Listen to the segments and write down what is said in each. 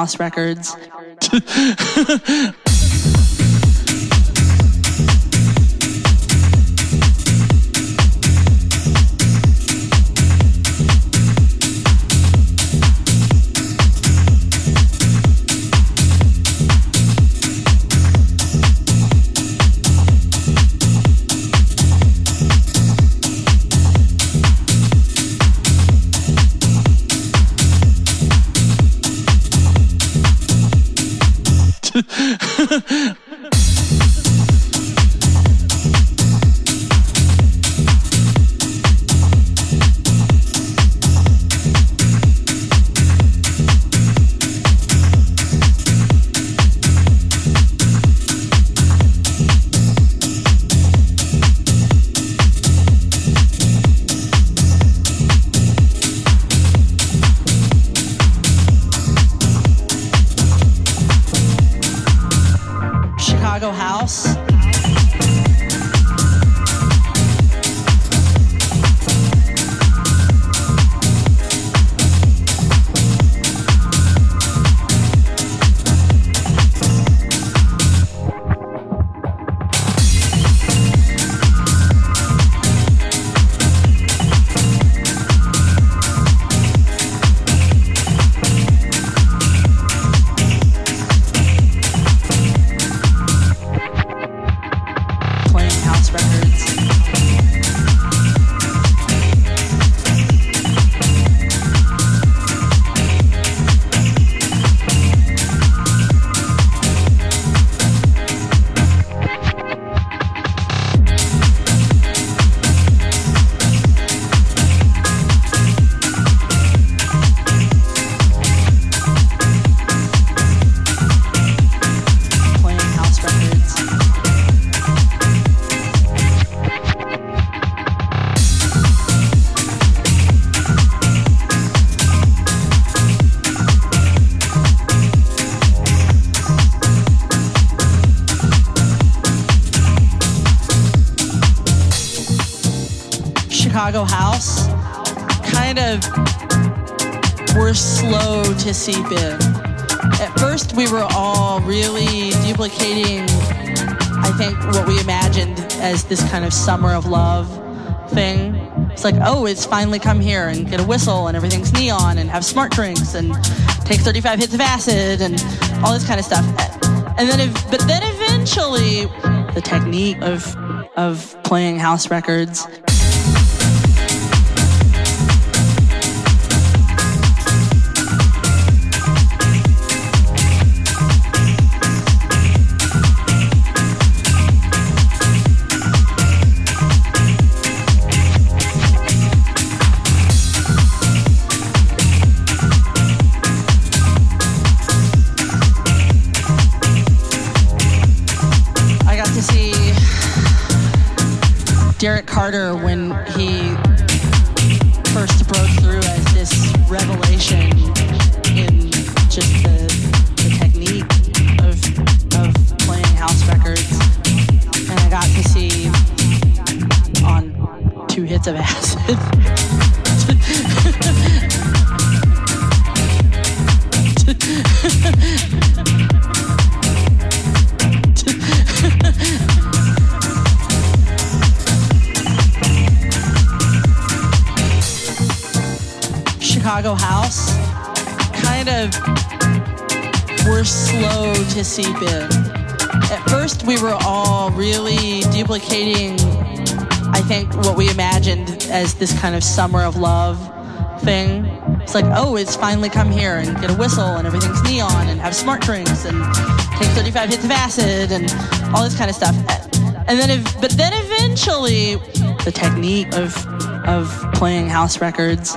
House records. Seep in. At first, we were all really duplicating, I think, what we imagined as this kind of summer of love thing. It's like, oh, it's finally come here and get a whistle and everything's neon and have smart drinks and take 35 hits of acid and all this kind of stuff. And then, but then eventually, the technique of of playing house records Carter when as this kind of summer of love thing. It's like, oh, it's finally come here and get a whistle and everything's neon and have smart drinks and take 35 hits of acid and all this kind of stuff. And then, ev- but then eventually, the technique of of playing house records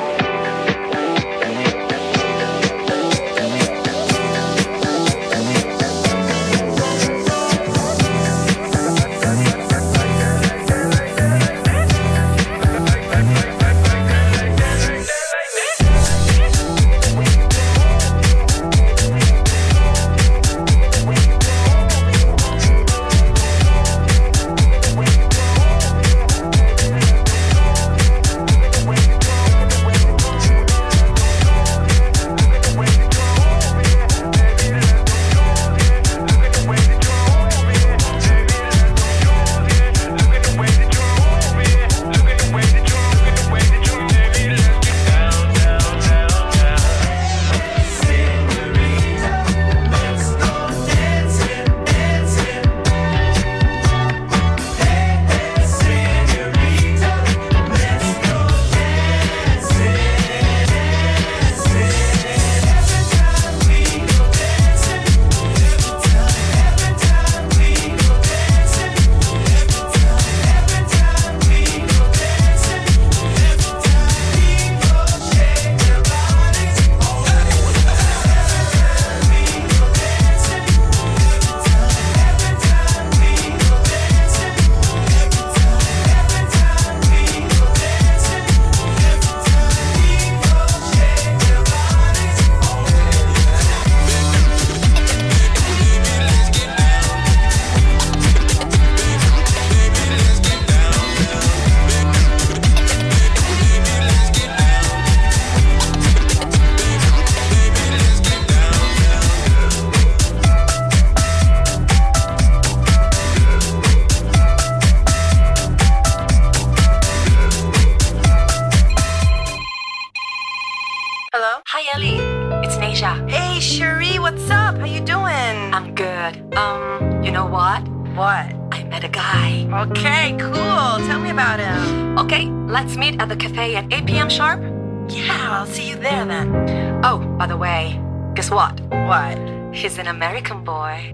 what? What? He's an American boy.